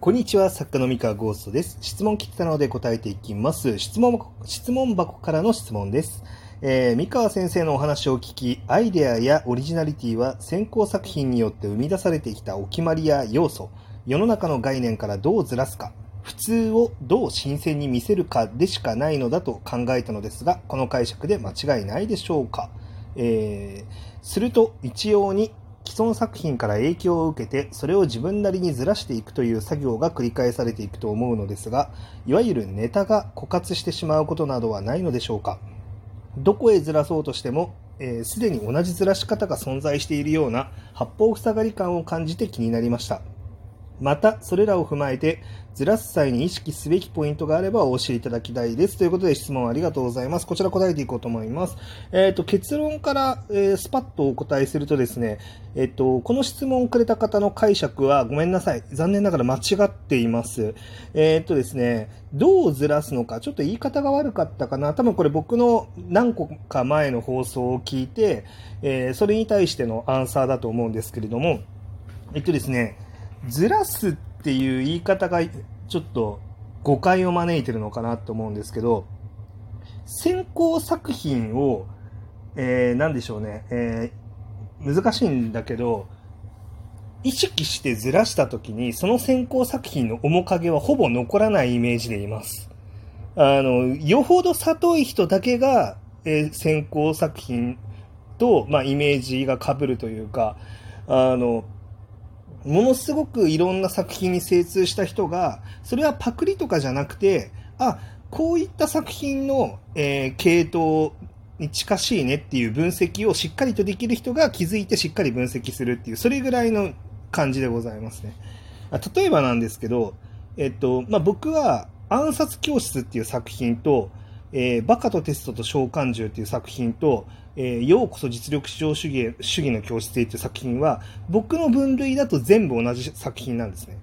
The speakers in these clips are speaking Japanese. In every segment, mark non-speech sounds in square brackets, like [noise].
こんにちは、作家の三河ゴーストです。質問来てたので答えていきます。質問、質問箱からの質問です。えー、三河先生のお話を聞き、アイデアやオリジナリティは先行作品によって生み出されてきたお決まりや要素、世の中の概念からどうずらすか、普通をどう新鮮に見せるかでしかないのだと考えたのですが、この解釈で間違いないでしょうか。えー、すると一様に既存作品から影響を受けてそれを自分なりにずらしていくという作業が繰り返されていくと思うのですがいわゆるネタが枯渇してしまうことなどはないのでしょうか。どこへずらそうとしてもすで、えー、に同じずらし方が存在しているような八方塞がり感を感じて気になりました。また、それらを踏まえて、ずらす際に意識すべきポイントがあればお教えいただきたいです。ということで質問ありがとうございます。こちら答えていこうと思います。えっ、ー、と、結論から、えー、スパッとお答えするとですね、えっ、ー、と、この質問をくれた方の解釈はごめんなさい。残念ながら間違っています。えっとですね、どうずらすのか、ちょっと言い方が悪かったかな。多分これ僕の何個か前の放送を聞いて、えそれに対してのアンサーだと思うんですけれども、えっとですね、ずらすっていう言い方がちょっと誤解を招いてるのかなと思うんですけど、先行作品を、えー、なんでしょうね、えー、難しいんだけど、意識してずらした時に、その先行作品の面影はほぼ残らないイメージでいます。あの、よほど里い人だけが、えー、先行作品と、まあ、イメージが被るというか、あの、ものすごくいろんな作品に精通した人が、それはパクリとかじゃなくて、あ、こういった作品の、えー、系統に近しいねっていう分析をしっかりとできる人が気づいてしっかり分析するっていう、それぐらいの感じでございますね。例えばなんですけど、えっと、まあ、僕は暗殺教室っていう作品と、えー、バカとテストと召喚獣っていう作品と、えー、ようこそ実力至上主義主義の教室へっていう作品は、僕の分類だと全部同じ作品なんですね。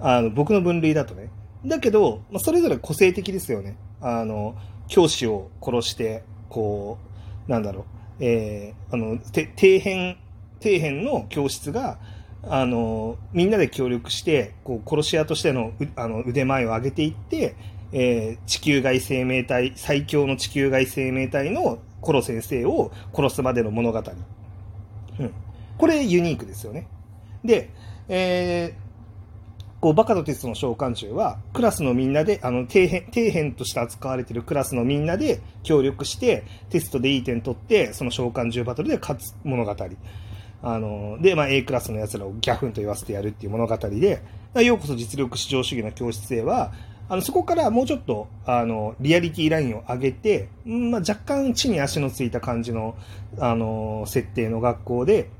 あの、僕の分類だとね。だけど、まあ、それぞれ個性的ですよね。あの、教師を殺して、こう、なんだろう、えー、あの、て底辺、底辺の教室が、あの、みんなで協力して、こう、殺し屋としてのあの腕前を上げていって、えー、地球外生命体、最強の地球外生命体のコロ先生を殺すまでの物語。うん。これユニークですよね。で、えー、こう、バカとテストの召喚中は、クラスのみんなで、あの、底辺、底辺として扱われてるクラスのみんなで協力して、テストでいい点取って、その召喚獣バトルで勝つ物語。あの、で、まあ、A クラスの奴らをギャフンと言わせてやるっていう物語で、ようこそ実力至上主義の教室へは、あの、そこからもうちょっと、あの、リアリティラインを上げて、まあ、若干地に足のついた感じの、あの、設定の学校で、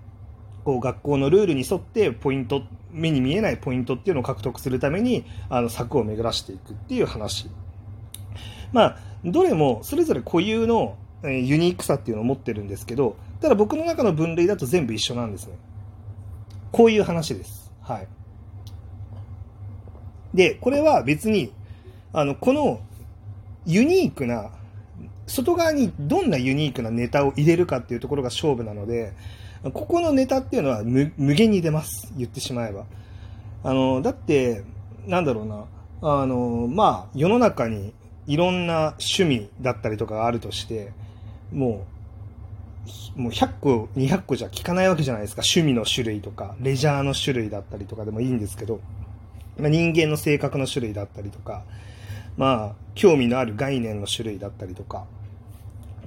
こう、学校のルールに沿ってポイント、目に見えないポイントっていうのを獲得するために、あの、策を巡らしていくっていう話。まあ、どれもそれぞれ固有のユニークさっていうのを持ってるんですけど、ただ僕の中の分類だと全部一緒なんですね。こういう話です。はい。で、これは別にあの、このユニークな、外側にどんなユニークなネタを入れるかっていうところが勝負なので、ここのネタっていうのは無限に出ます。言ってしまえば。あの、だって、なんだろうな。あの、まあ、世の中にいろんな趣味だったりとかがあるとして、もう、もう100個、200個じゃ効かないわけじゃないですか。趣味の種類とか、レジャーの種類だったりとかでもいいんですけど、まあ、人間の性格の種類だったりとか、まあ、興味のある概念の種類だったりとか、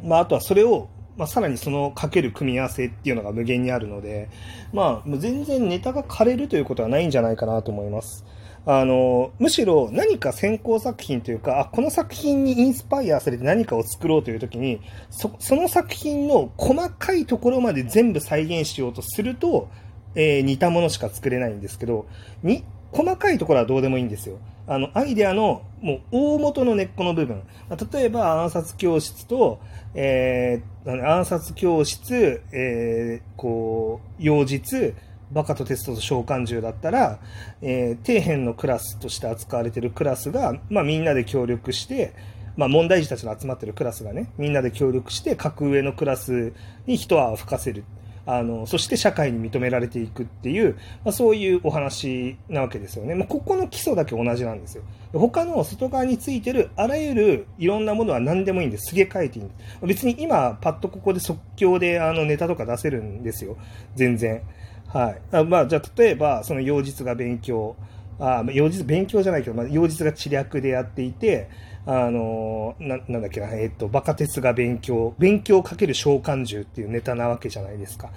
まあ、あとはそれを、まあ、さらにそのかける組み合わせっていうのが無限にあるので、まあ、全然ネタが枯れるということはないんじゃないかなと思います。あの、むしろ何か先行作品というか、あ、この作品にインスパイアされて何かを作ろうという時に、そ、その作品の細かいところまで全部再現しようとすると、えー、似たものしか作れないんですけど、に、細かいところはどうでもいいんですよ。あの、アイデアの、もう、大元の根っこの部分。例えば、暗殺教室と、えー、暗殺教室、えー、こう、妖実、バカとテストと召喚獣だったら、えー、底辺のクラスとして扱われてるクラスが、まあ、みんなで協力して、まあ、問題児たちの集まってるクラスがね、みんなで協力して、格上のクラスに一泡吹かせる。あの、そして社会に認められていくっていう、まあ、そういうお話なわけですよね。まあ、ここの基礎だけ同じなんですよ。他の外側についてるあらゆるいろんなものは何でもいいんです。すげ替えていいんです。別に今、パッとここで即興であのネタとか出せるんですよ。全然。はい。あまあ、じゃあ、例えば、その幼日が勉強、あ幼日、勉強じゃないけど、まあ、幼日が知略でやっていて、あのな、なんだっけな、えっ、と、バカ鉄が勉強、勉強かける召喚獣っていうネタなわけじゃないですか。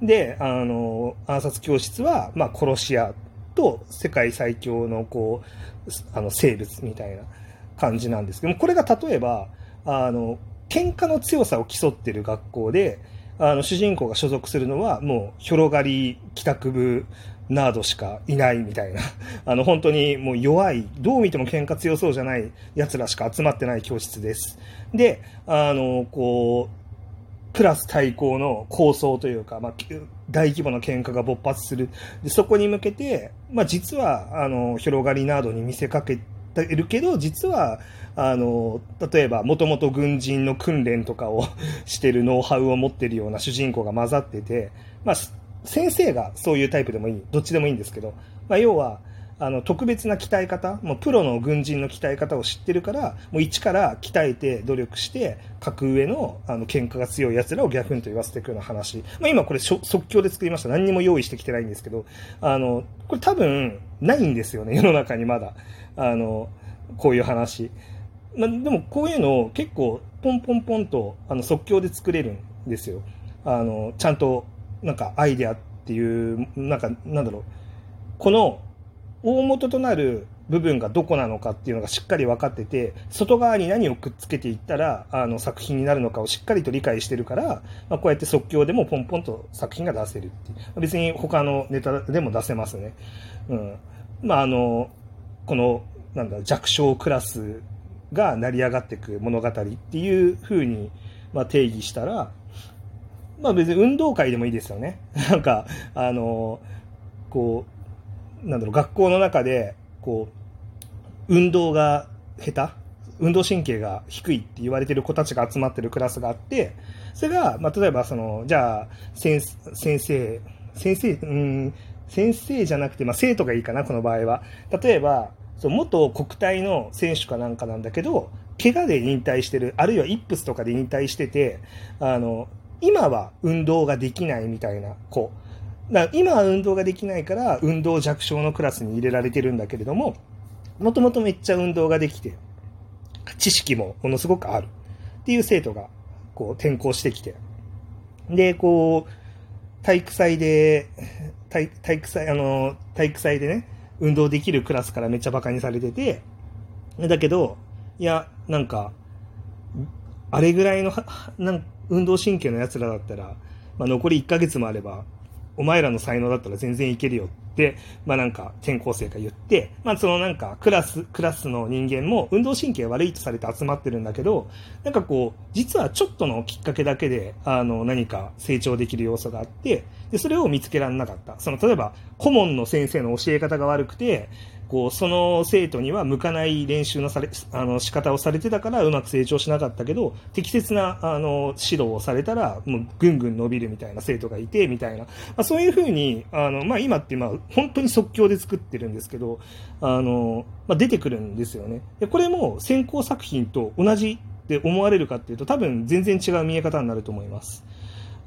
で、あの、暗殺教室は、まあ、殺し屋と世界最強の、こう、あの、生物みたいな感じなんですけども、これが例えば、あの、喧嘩の強さを競ってる学校で、あの、主人公が所属するのは、もう、広がり帰宅部ナードしかいないみたいな、[laughs] あの、本当にもう弱い、どう見ても喧嘩強そうじゃない奴らしか集まってない教室です。で、あの、こう、クラス対抗の構想というか、まあ、大規模な喧嘩が勃発する。で、そこに向けて、まあ、実は、あの、広がりナードに見せかけているけど、実は、あの、例えば、もともと軍人の訓練とかを [laughs] してるノウハウを持ってるような主人公が混ざってて、まあ、先生がそういうタイプでもいい、どっちでもいいんですけど、まあ、要は、あの、特別な鍛え方、もうプロの軍人の鍛え方を知ってるから、もう一から鍛えて努力して、格上の、あの、喧嘩が強い奴らを逆にと言わせていくような話。まあ、今これ即興で作りました。何にも用意してきてないんですけど、あの、これ多分、ないんですよね、世の中にまだ。あの、こういう話。まあ、でもこういうのを結構、ポンポンポンと、あの、即興で作れるんですよ。あの、ちゃんとなんかアイデアっていう、なんか、なんだろう、この大元となる部分がどこなのかっていうのがしっかり分かってて、外側に何をくっつけていったら、あの作品になるのかをしっかりと理解してるから、まあ、こうやって即興でもポンポンと作品が出せるっていう。別に他のネタでも出せますね。うん。まあ、あの、この、なんだ、弱小クラスが成り上がっていく物語っていうふうに、まあ、定義したら、まあ別に運動会でもいいですよね。[laughs] なんか、あの、こう、なんだろう、学校の中で、こう、運動が下手運動神経が低いって言われてる子たちが集まってるクラスがあって、それが、まあ、例えばその、じゃあ、先生、先生、うん、先生じゃなくて、まあ、生徒がいいかな、この場合は。例えば、その元国体の選手かなんかなんだけど、怪我で引退してる、あるいはイップスとかで引退してて、あの、今は運動ができないみたいな子。だ今は運動ができないから運動弱小のクラスに入れられてるんだけれども、もともとめっちゃ運動ができて、知識もものすごくある。っていう生徒がこう転校してきて、で、こう、体育祭で、体体育祭、あの、体育祭でね、運動できるクラスからめっちゃ馬鹿にされてて、だけど、いや、なんか、あれぐらいの、なん運動神経の奴らだったら、まあ、残り1ヶ月もあれば、お前らの才能だったら全然いけるよって、まあなんか転校生が言って、まあそのなんかクラス、クラスの人間も運動神経悪いとされて集まってるんだけど、なんかこう、実はちょっとのきっかけだけで、あの何か成長できる要素があって、で、それを見つけられなかった。その例えば、顧問の先生の教え方が悪くて、こう、その生徒には向かない練習のされ、あの、仕方をされてたからうまく成長しなかったけど、適切な、あの、指導をされたら、もう、ぐんぐん伸びるみたいな生徒がいて、みたいな。まあ、そういうふうに、あの、まあ、今って、まあ、本当に即興で作ってるんですけど、あの、まあ、出てくるんですよね。で、これも先行作品と同じって思われるかっていうと、多分全然違う見え方になると思います。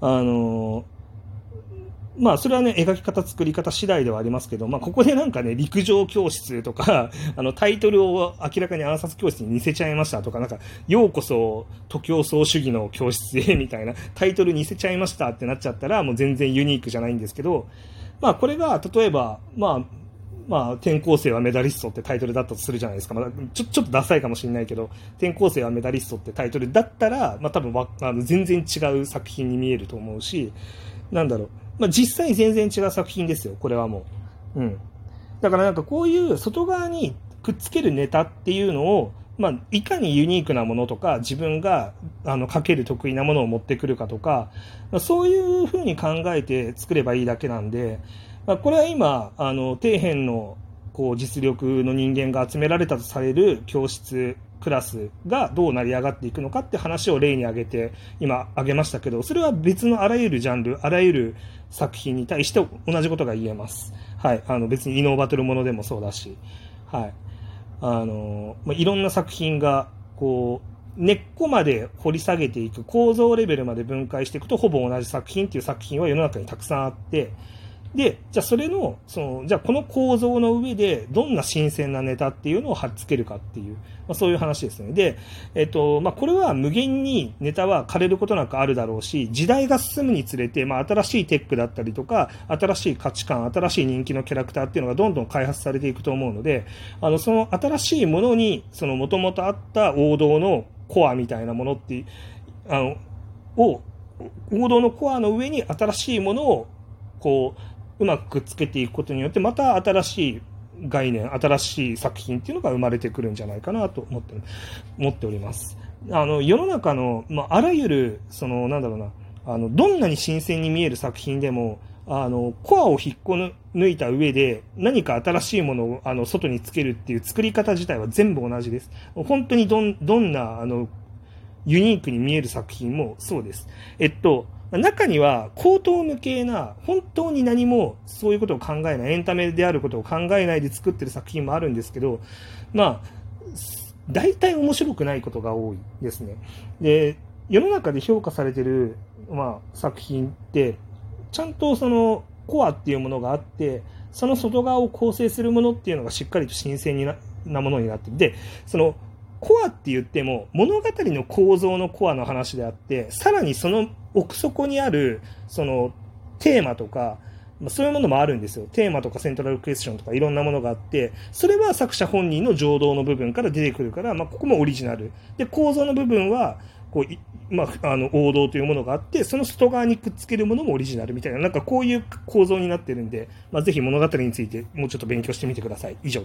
あの、まあ、それはね、描き方、作り方次第ではありますけど、まあ、ここでなんかね、陸上教室とか、[laughs] あの、タイトルを明らかに暗殺教室に似せちゃいましたとか、なんか、ようこそ、徒競走主義の教室へ、みたいな、[laughs] タイトル似せちゃいましたってなっちゃったら、もう全然ユニークじゃないんですけど、まあ、これが、例えば、まあ、まあ、転校生はメダリストってタイトルだったとするじゃないですか。まあ、ちょ、ちょっとダサいかもしれないけど、転校生はメダリストってタイトルだったら、まあ、多分わあの全然違う作品に見えると思うし、なんだろう。まあ、実際全然違う作品ですよ、これはもう。うん。だからなんかこういう外側にくっつけるネタっていうのを、まあ、いかにユニークなものとか、自分が、あの、書ける得意なものを持ってくるかとか、そういうふうに考えて作ればいいだけなんで、まあ、これは今、あの、底辺の、こう実力の人間が集められたとされる教室クラスがどう成り上がっていくのかって話を例に挙げて今挙げましたけどそれは別のあらゆるジャンルあらゆる作品に対して同じことが言えます、はい、あの別に異能バトルものでもそうだし、はい。あのまあ、いろんな作品がこう根っこまで掘り下げていく構造レベルまで分解していくとほぼ同じ作品っていう作品は世の中にたくさんあってで、じゃあそれの、その、じゃあこの構造の上でどんな新鮮なネタっていうのを貼っつけるかっていう、まあ、そういう話ですね。で、えっと、まあこれは無限にネタは枯れることなくあるだろうし、時代が進むにつれて、まあ新しいテックだったりとか、新しい価値観、新しい人気のキャラクターっていうのがどんどん開発されていくと思うので、あの、その新しいものに、その元々あった王道のコアみたいなものってあの、を、王道のコアの上に新しいものを、こう、うまくくっつけていくことによって、また新しい概念、新しい作品っていうのが生まれてくるんじゃないかなと思って思っております。あの、世の中の、まあ、あらゆる、その、なんだろうな、あの、どんなに新鮮に見える作品でも、あの、コアを引っこ抜いた上で、何か新しいものを、あの、外につけるっていう作り方自体は全部同じです。本当にどん、どんな、あの、ユニークに見える作品もそうです。えっと、中には高等無形な、本当に何もそういうことを考えない、エンタメであることを考えないで作ってる作品もあるんですけど、まあ、大体面白くないことが多いですね。で、世の中で評価されてる、まあ、作品って、ちゃんとそのコアっていうものがあって、その外側を構成するものっていうのがしっかりと新鮮になものになってで、そのコアって言っても物語の構造のコアの話であって、さらにその奥底にある、その、テーマとか、まあ、そういうものもあるんですよ。テーマとかセントラルクエスチョンとかいろんなものがあって、それは作者本人の情動の部分から出てくるから、まあ、ここもオリジナル。で、構造の部分は、こう、まあ、あの、王道というものがあって、その外側にくっつけるものもオリジナルみたいな、なんかこういう構造になってるんで、まあ、ぜひ物語についてもうちょっと勉強してみてください。以上です。